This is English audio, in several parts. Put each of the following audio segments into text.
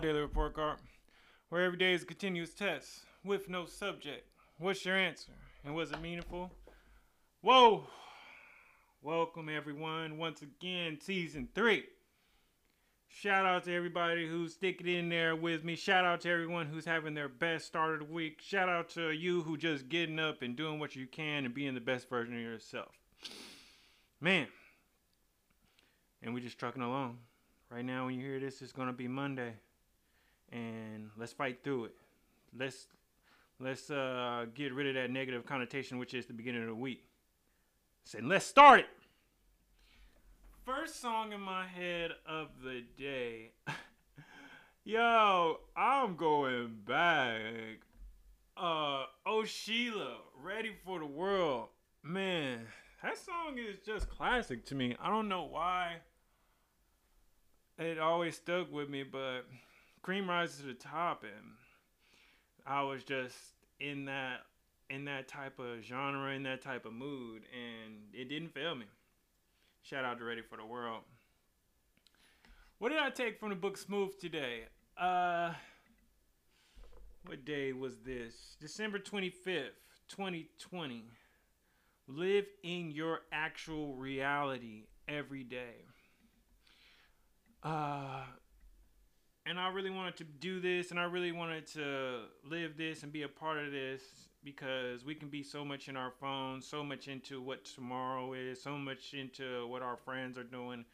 daily report card, where every day is a continuous test with no subject. What's your answer? And was it meaningful? Whoa! Welcome, everyone, once again, season three. Shout out to everybody who's sticking in there with me. Shout out to everyone who's having their best start of the week. Shout out to you who just getting up and doing what you can and being the best version of yourself. Man. And we just trucking along. Right now, when you hear this, it's gonna be Monday, let's fight through it. Let's let's uh, get rid of that negative connotation, which is the beginning of the week. Say, let's start it. First song in my head of the day. Yo, I'm going back. Uh, oh Sheila, ready for the world. Man, that song is just classic to me. I don't know why it always stuck with me, but Cream rises to the top, and I was just in that in that type of genre, in that type of mood, and it didn't fail me. Shout out to Ready for the World. What did I take from the book Smooth today? Uh, what day was this? December 25th, 2020. Live in your actual reality every day. Uh, and I really wanted to do this, and I really wanted to live this and be a part of this because we can be so much in our phones, so much into what tomorrow is, so much into what our friends are doing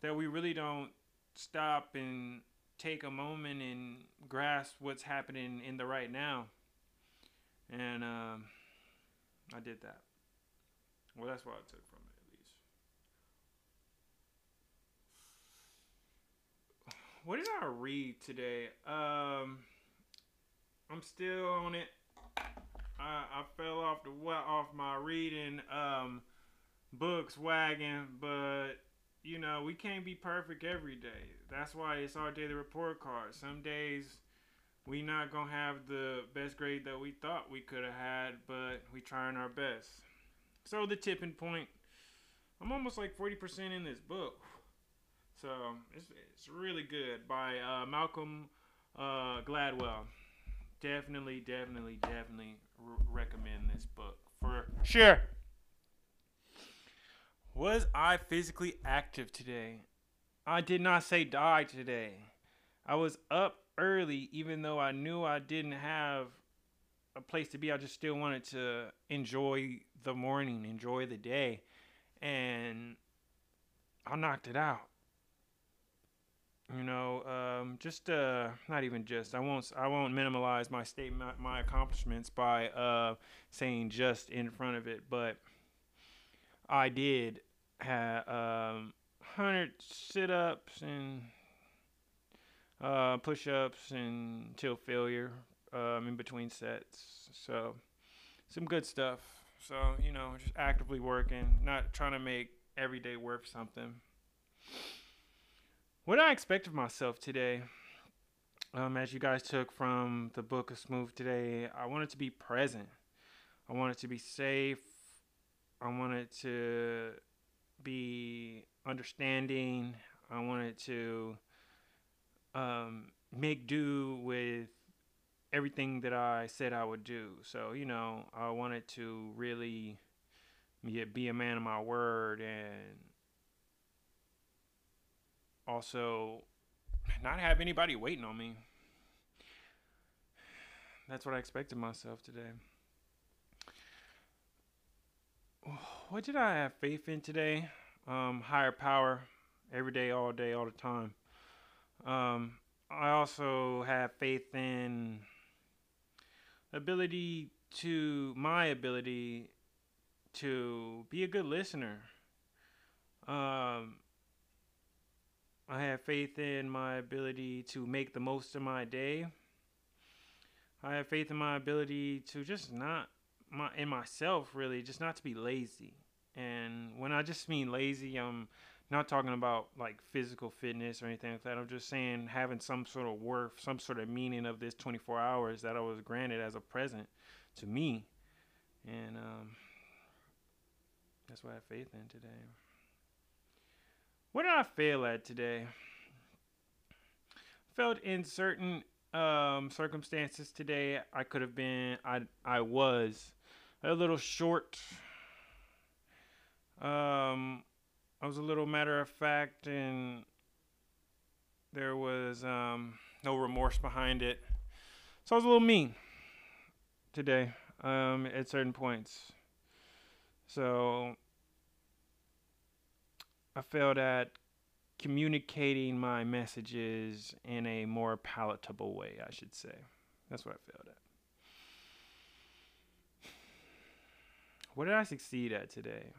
that we really don't stop and take a moment and grasp what's happening in the right now. And um, I did that. Well, that's what I took from it, at least. What did I read today? Um, I'm still on it. I, I fell off the off my reading um, books wagon, but you know we can't be perfect every day. That's why it's our daily report card. Some days we not gonna have the best grade that we thought we could have had, but we trying our best. So the tipping point. I'm almost like 40% in this book. So it's, it's really good by uh, Malcolm uh, Gladwell. Definitely, definitely, definitely recommend this book for sure. Was I physically active today? I did not say die today. I was up early, even though I knew I didn't have a place to be. I just still wanted to enjoy the morning, enjoy the day, and I knocked it out. You know, um, just uh, not even just. I won't. I won't minimalize my statement, my accomplishments by uh, saying just in front of it. But I did have um, hundred sit-ups and uh, push-ups until failure um, in between sets. So some good stuff. So you know, just actively working, not trying to make every day worth something. What I expect of myself today, um, as you guys took from the book of Smooth today, I wanted to be present. I wanted to be safe. I wanted to be understanding. I wanted to um, make do with everything that I said I would do. So, you know, I wanted to really be a man of my word and also not have anybody waiting on me. That's what I expected myself today. What did I have faith in today? Um, higher power, every day, all day, all the time. Um, I also have faith in ability to my ability to be a good listener. Um, I have faith in my ability to make the most of my day. I have faith in my ability to just not my in myself really, just not to be lazy. And when I just mean lazy, I'm not talking about like physical fitness or anything like that. I'm just saying having some sort of worth, some sort of meaning of this 24 hours that I was granted as a present to me. And um, that's what I have faith in today. What did I fail at today? felt in certain um, circumstances today I could have been I I was a little short. Um, I was a little matter of fact, and there was um, no remorse behind it. So I was a little mean today um, at certain points. So I felt that communicating my messages in a more palatable way, I should say. That's what I failed at. What did I succeed at today?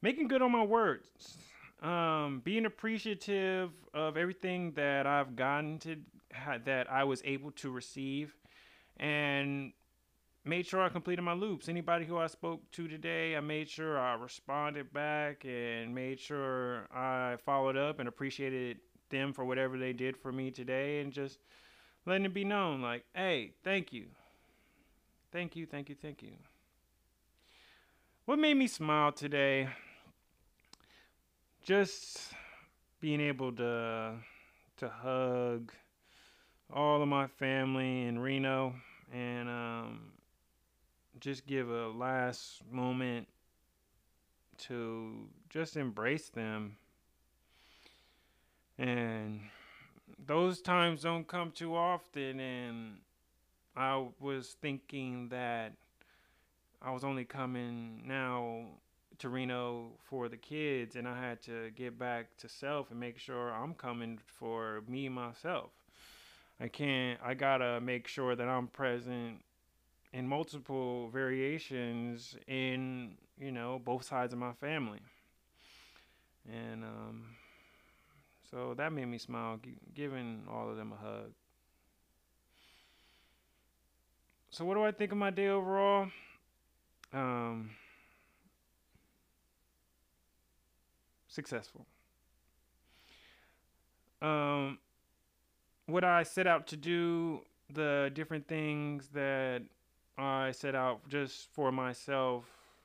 Making good on my words. Um, being appreciative of everything that I've gotten to, that I was able to receive, and made sure I completed my loops. Anybody who I spoke to today, I made sure I responded back and made sure I followed up and appreciated them for whatever they did for me today and just letting it be known like, hey, thank you. Thank you, thank you, thank you. What made me smile today? Just being able to to hug all of my family in Reno and um, just give a last moment to just embrace them. And those times don't come too often. And I was thinking that I was only coming now to Reno for the kids, and I had to get back to self and make sure I'm coming for me myself. I can't, I gotta make sure that I'm present in multiple variations in you know both sides of my family. And um, so that made me smile giving all of them a hug. So what do i think of my day overall? Um, successful. Um, what i set out to do the different things that I set out just for myself,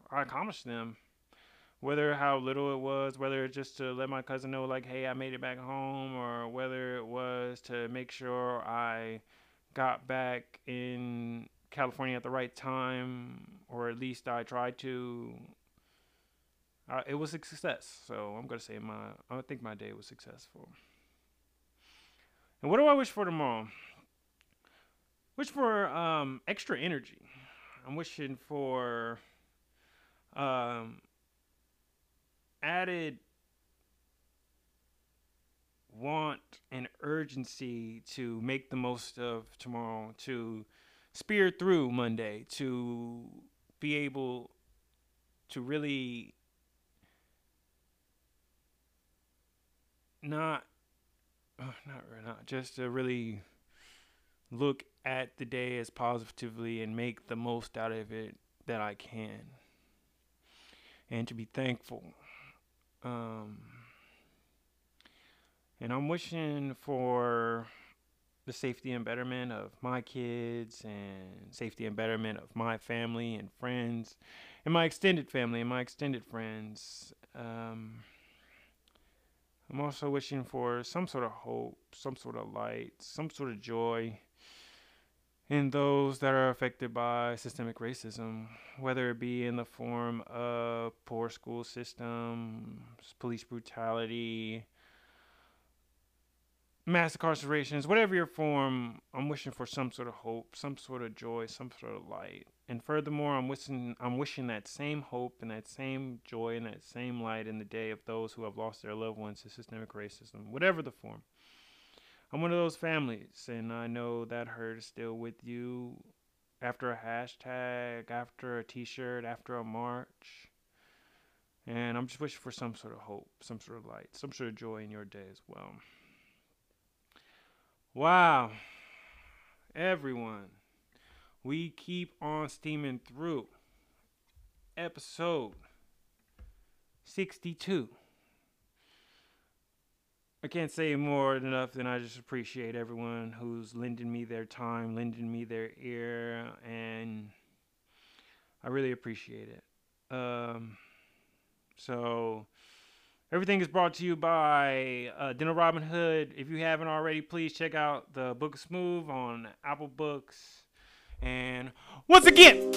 I accomplished them. Whether how little it was, whether just to let my cousin know, like, hey, I made it back home, or whether it was to make sure I got back in California at the right time, or at least I tried to. Uh, it was a success. So I'm gonna say my. I think my day was successful. And what do I wish for tomorrow? Wish for um, extra energy. I'm wishing for um, added want and urgency to make the most of tomorrow, to spear through Monday, to be able to really not, uh, not, not just to really look at the day as positively and make the most out of it that I can. And to be thankful. Um, and I'm wishing for the safety and betterment of my kids and safety and betterment of my family and friends and my extended family and my extended friends. Um, I'm also wishing for some sort of hope, some sort of light, some sort of joy in those that are affected by systemic racism, whether it be in the form of poor school systems, police brutality, mass incarcerations, whatever your form, I'm wishing for some sort of hope, some sort of joy, some sort of light. And furthermore, I'm wishing I'm wishing that same hope and that same joy and that same light in the day of those who have lost their loved ones to systemic racism, whatever the form. I'm one of those families, and I know that hurt is still with you after a hashtag, after a t shirt, after a march. And I'm just wishing for some sort of hope, some sort of light, some sort of joy in your day as well. Wow. Everyone, we keep on steaming through episode 62. I can't say more than enough than I just appreciate everyone who's lending me their time, lending me their ear, and I really appreciate it. Um, so, Everything is brought to you by uh, Dental Robin Hood. If you haven't already, please check out the Book Smooth on Apple Books. And once again.